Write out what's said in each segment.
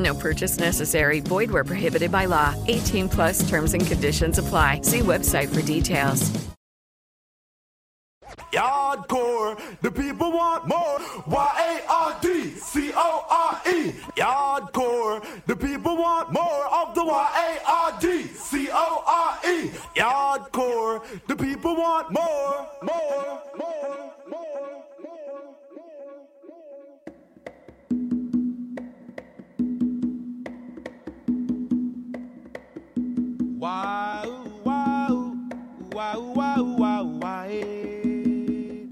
No purchase necessary. Void where prohibited by law. 18 plus terms and conditions apply. See website for details. Yardcore, the people want more. Y A R D C O R E. Yardcore, the people want more of the Y A R D C O R E. Yardcore, the people want more, more, more, more. Wow, wow, wow, wow, wow, wow, eh.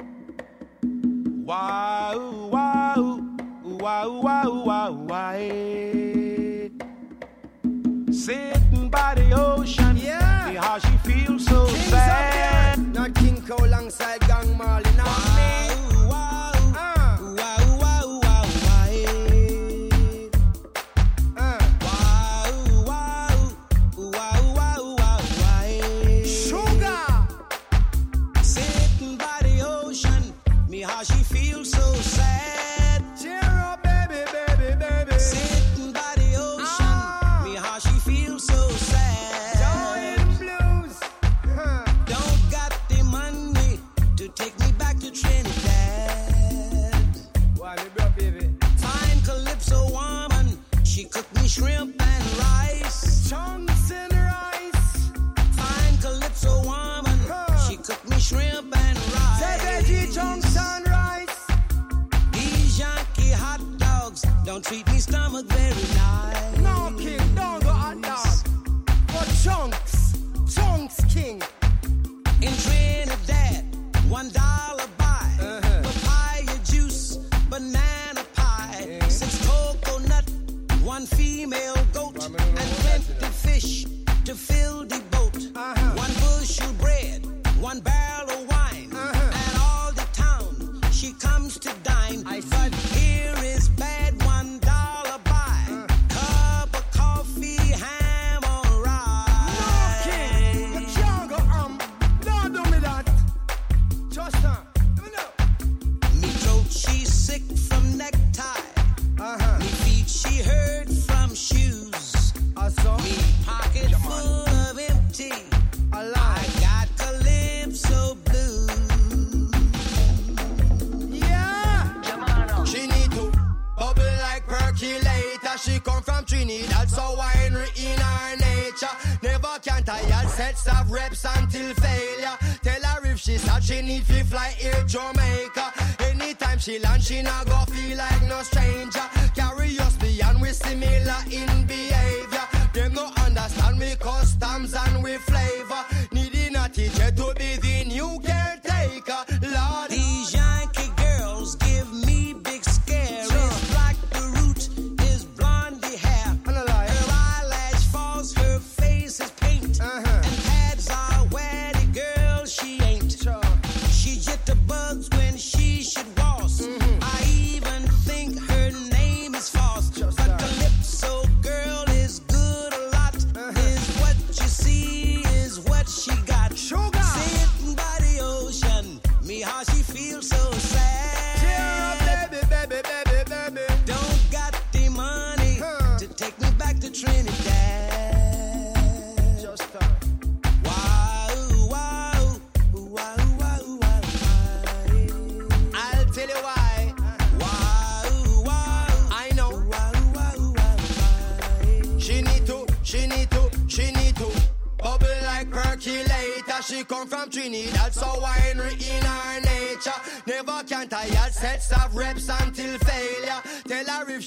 wow, wow, wow, wow, wow, wow. Eh. Sitting by the ocean, Yeah. see how she feels so King's sad. Not King Cole alongside Gang Marley. Now me. She feels so sad. Dogs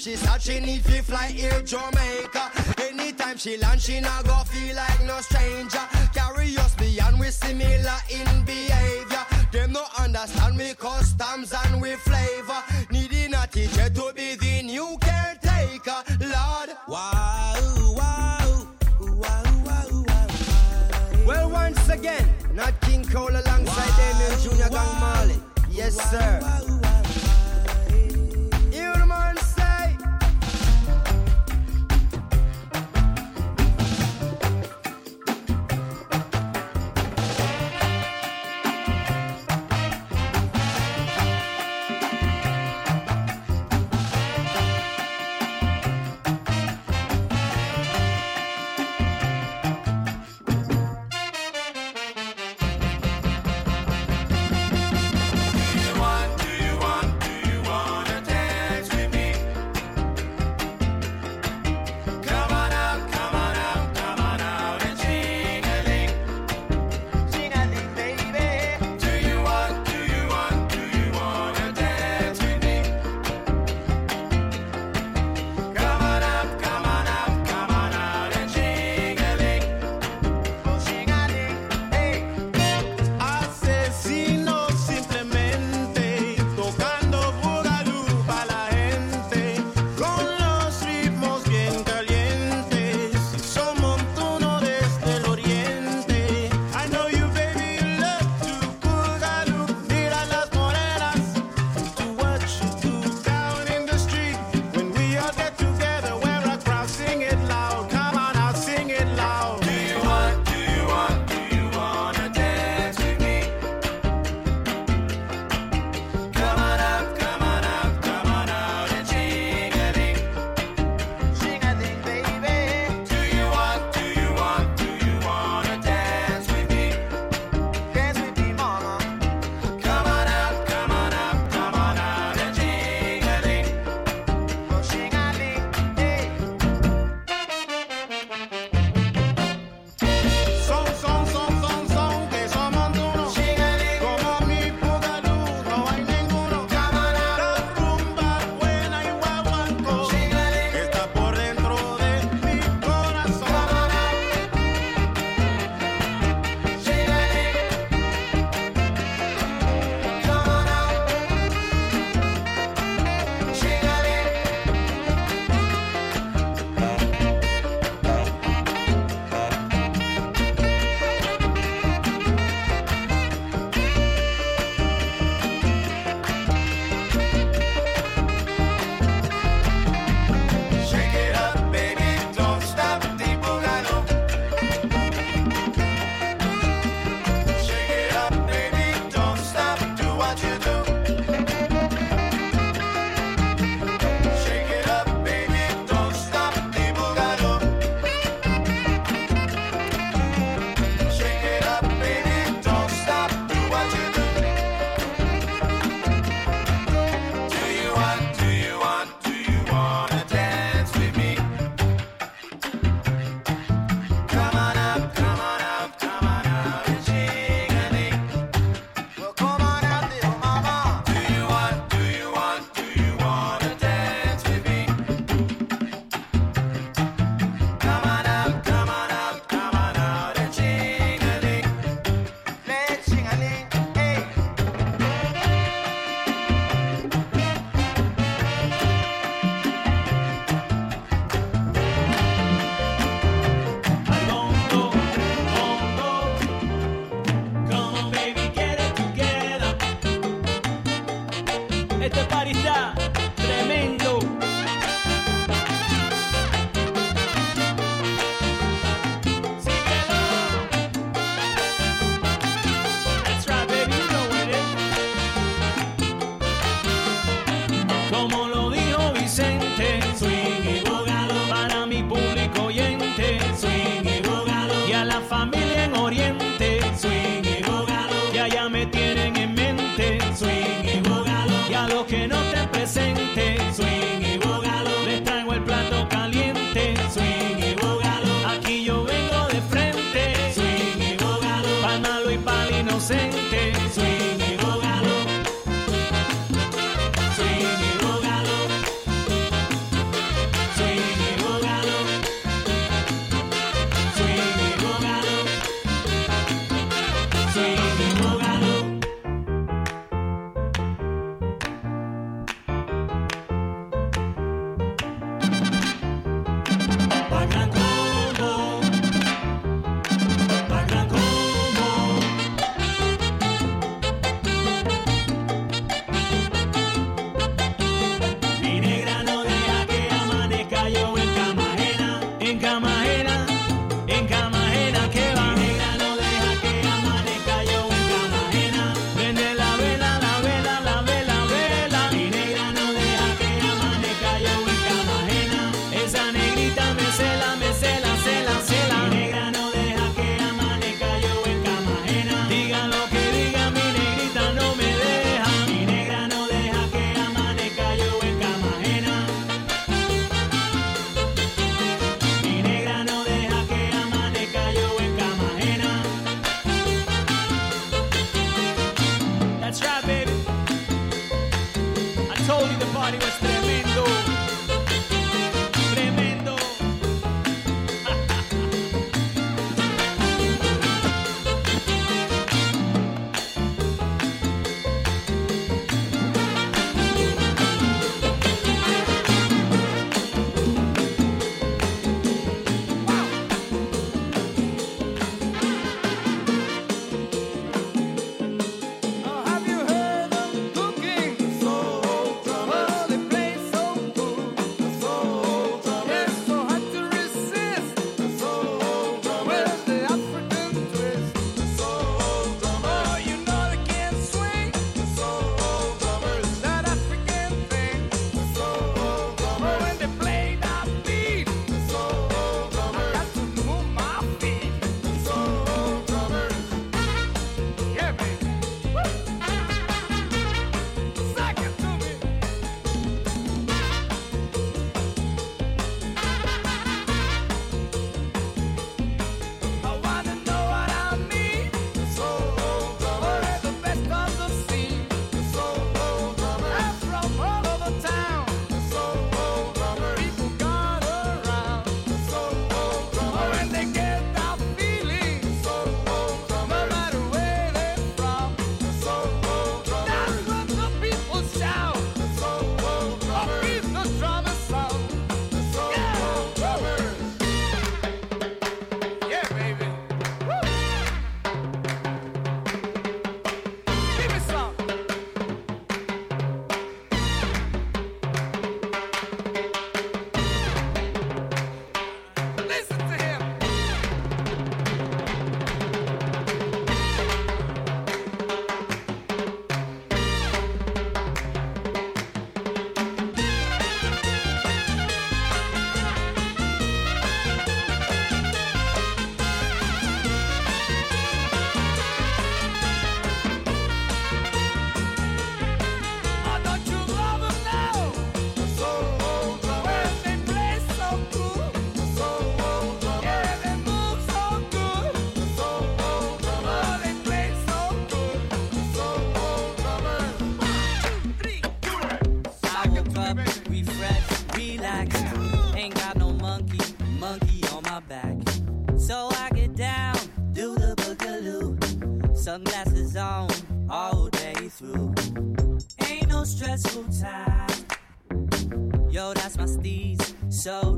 she said she need to fly here, Jamaica. Anytime she land, she not go feel like no stranger. Carry us beyond we similar in behavior. Them no understand we customs and we flavor. Needing a teacher to be the new caretaker. Lord, wow, wow, wow, wow, wow. Well, once again, not King Cole alongside wow, Emil Junior wow, Gang Marley. Yes, wow, sir. Wow,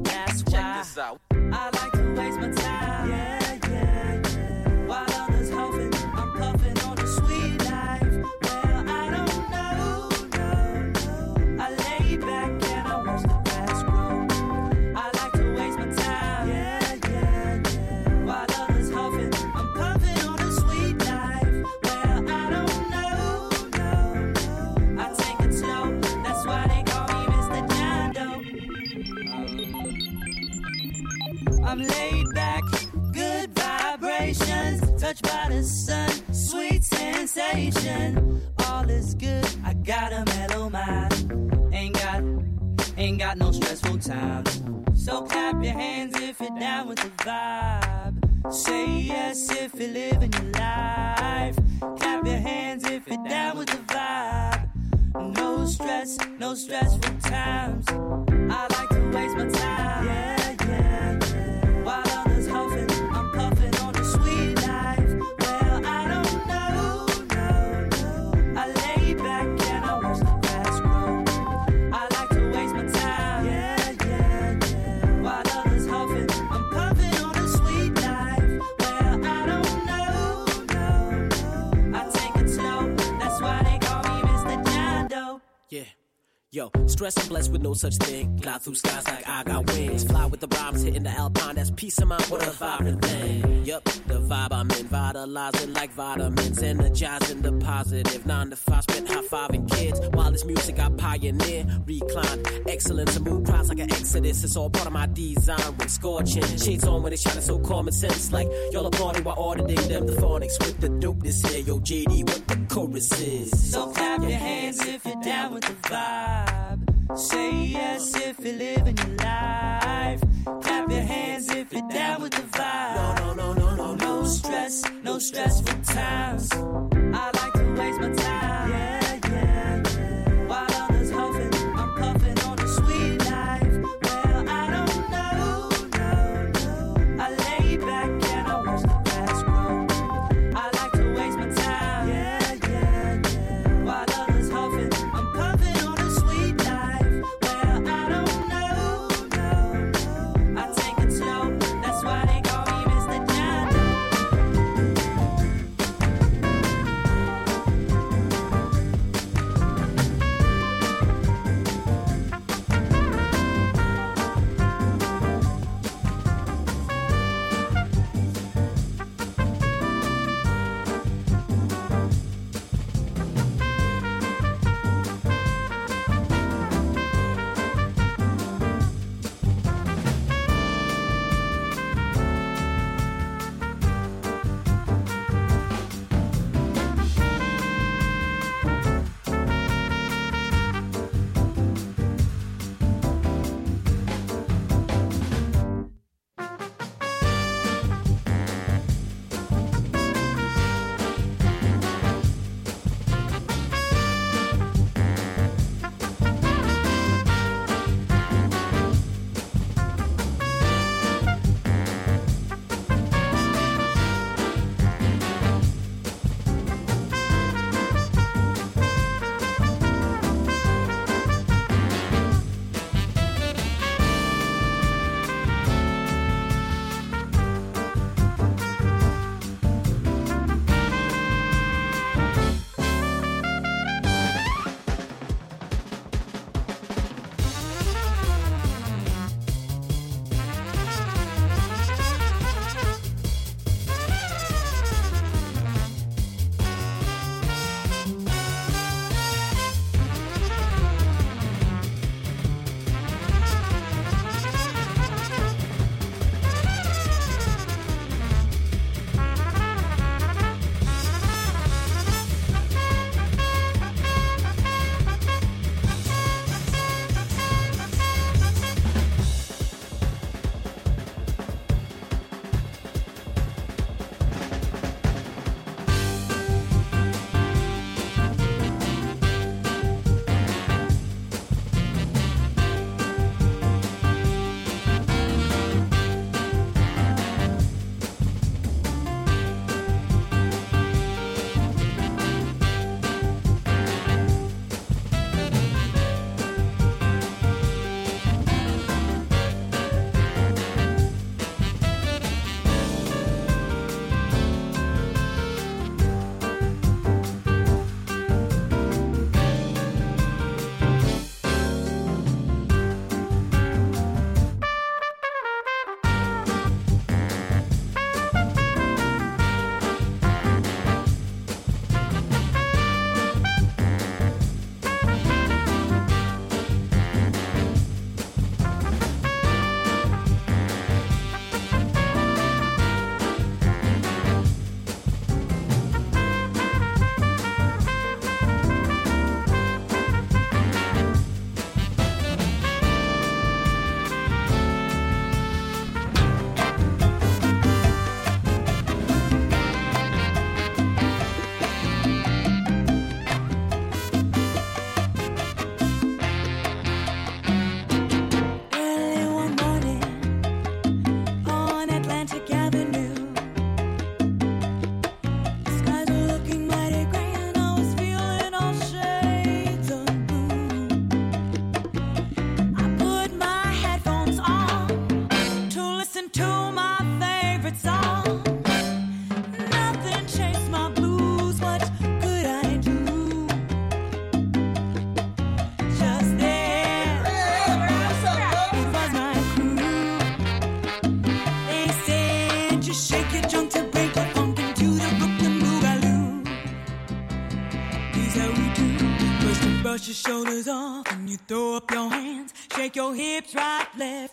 That's why I like to waste my time. Yeah. sun, sweet sensation. All is good, I got a mellow mind. Ain't got, ain't got no stressful time. So clap your hands if you're down with the vibe. Say yes if you're living your life. Clap your hands if you're down with the vibe. No stress, no stressful times. I like to waste my time. Yeah. Yo, stress and blessed with no such thing. Glide through skies like I got wings. Fly with the rhymes hitting the alpine. That's peace of mind. What a vibrant thing. Yup, the vibe I'm in. Vitalizing like vitamins. Energizing the positive. Nine to five, spent high fiving kids. While this music I pioneer. Recline. Excellence and move crowds like an exodus. It's all part of my design. With scorching. Shades on when it's shining so common sense. Like y'all applauding while auditing them. The phonics with the dope dopeness here. Yo, JD, what the chorus is. So clap your hands if you're down with the vibe. Say yes if you're living your life. Clap your hands if you're down with the vibe. No, no, no, no, no, no stress, no stressful times. Shake your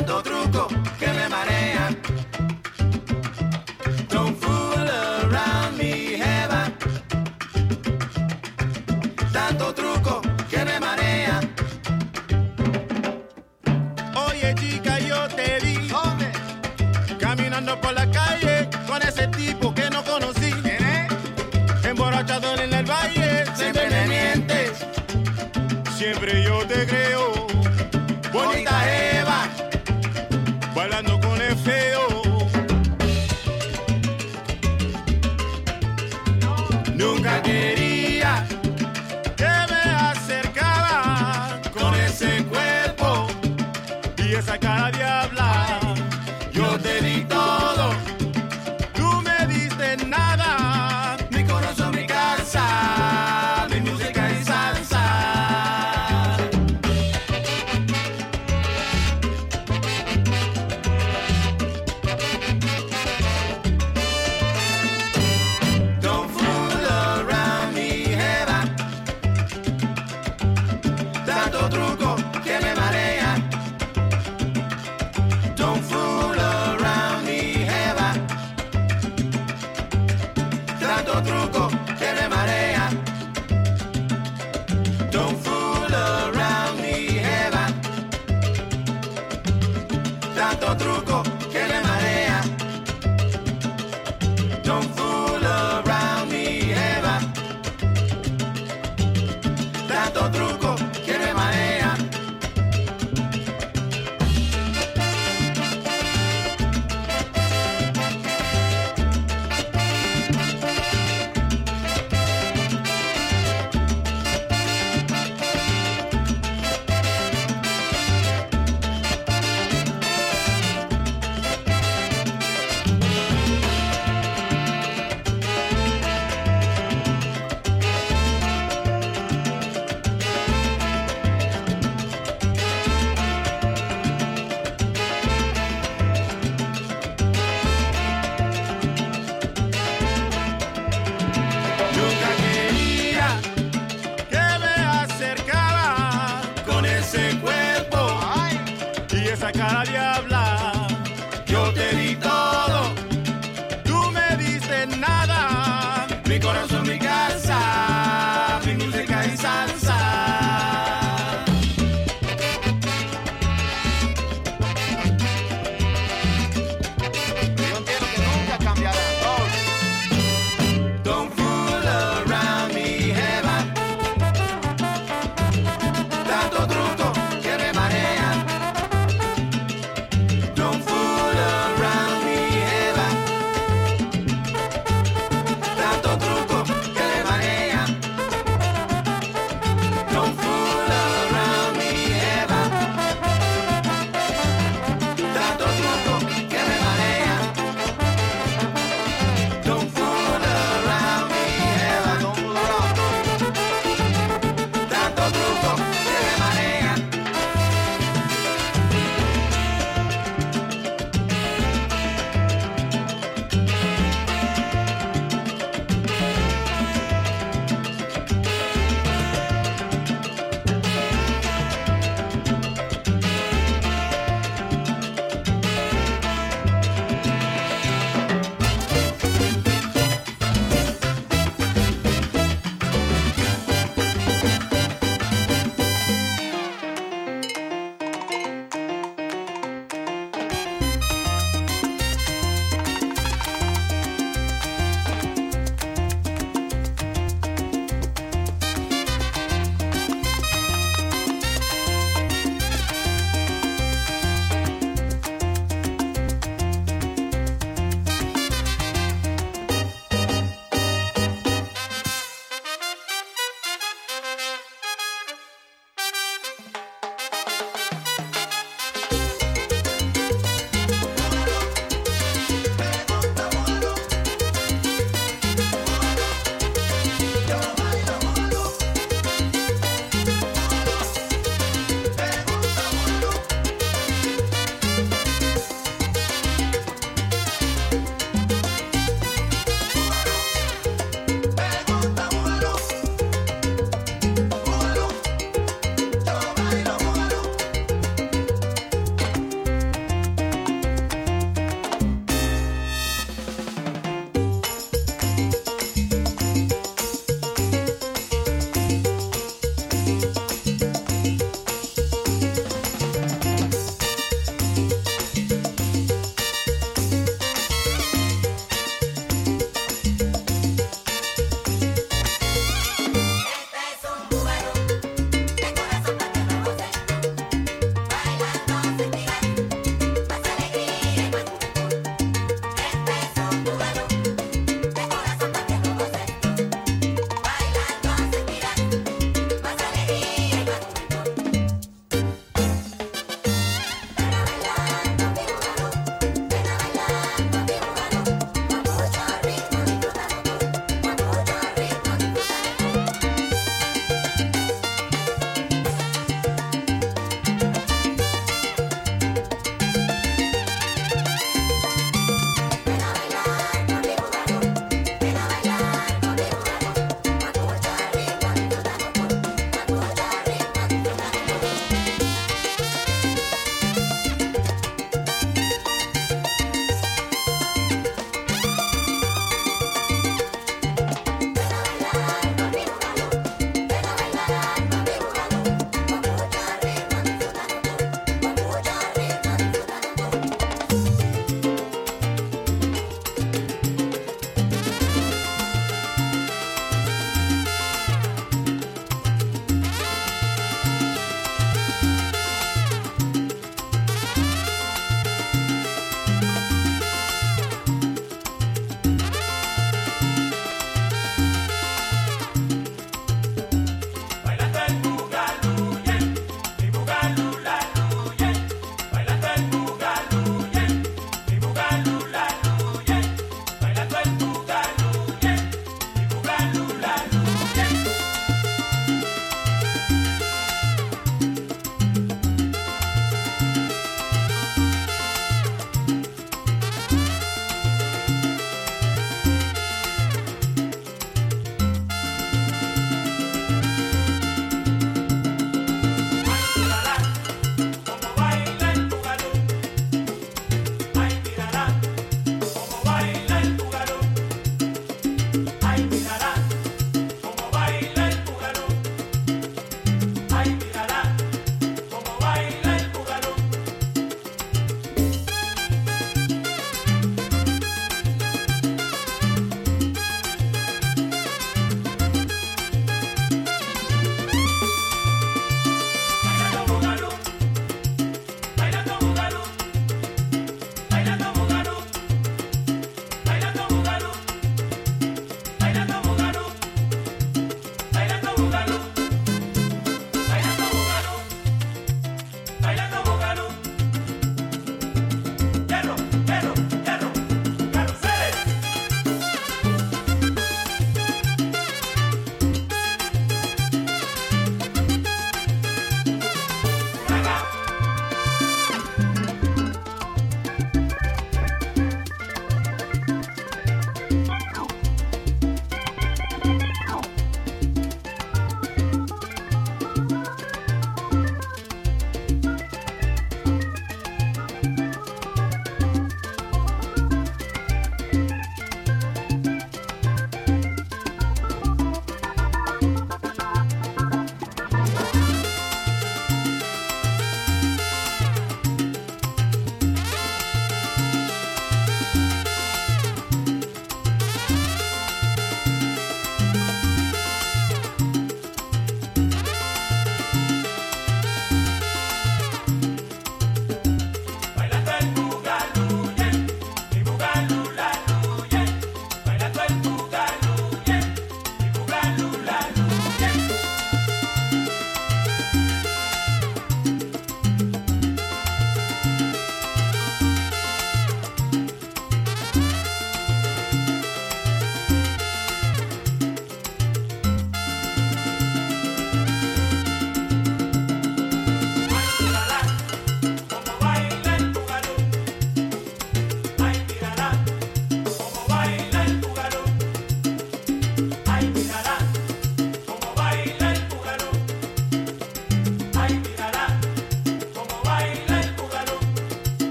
dando truco.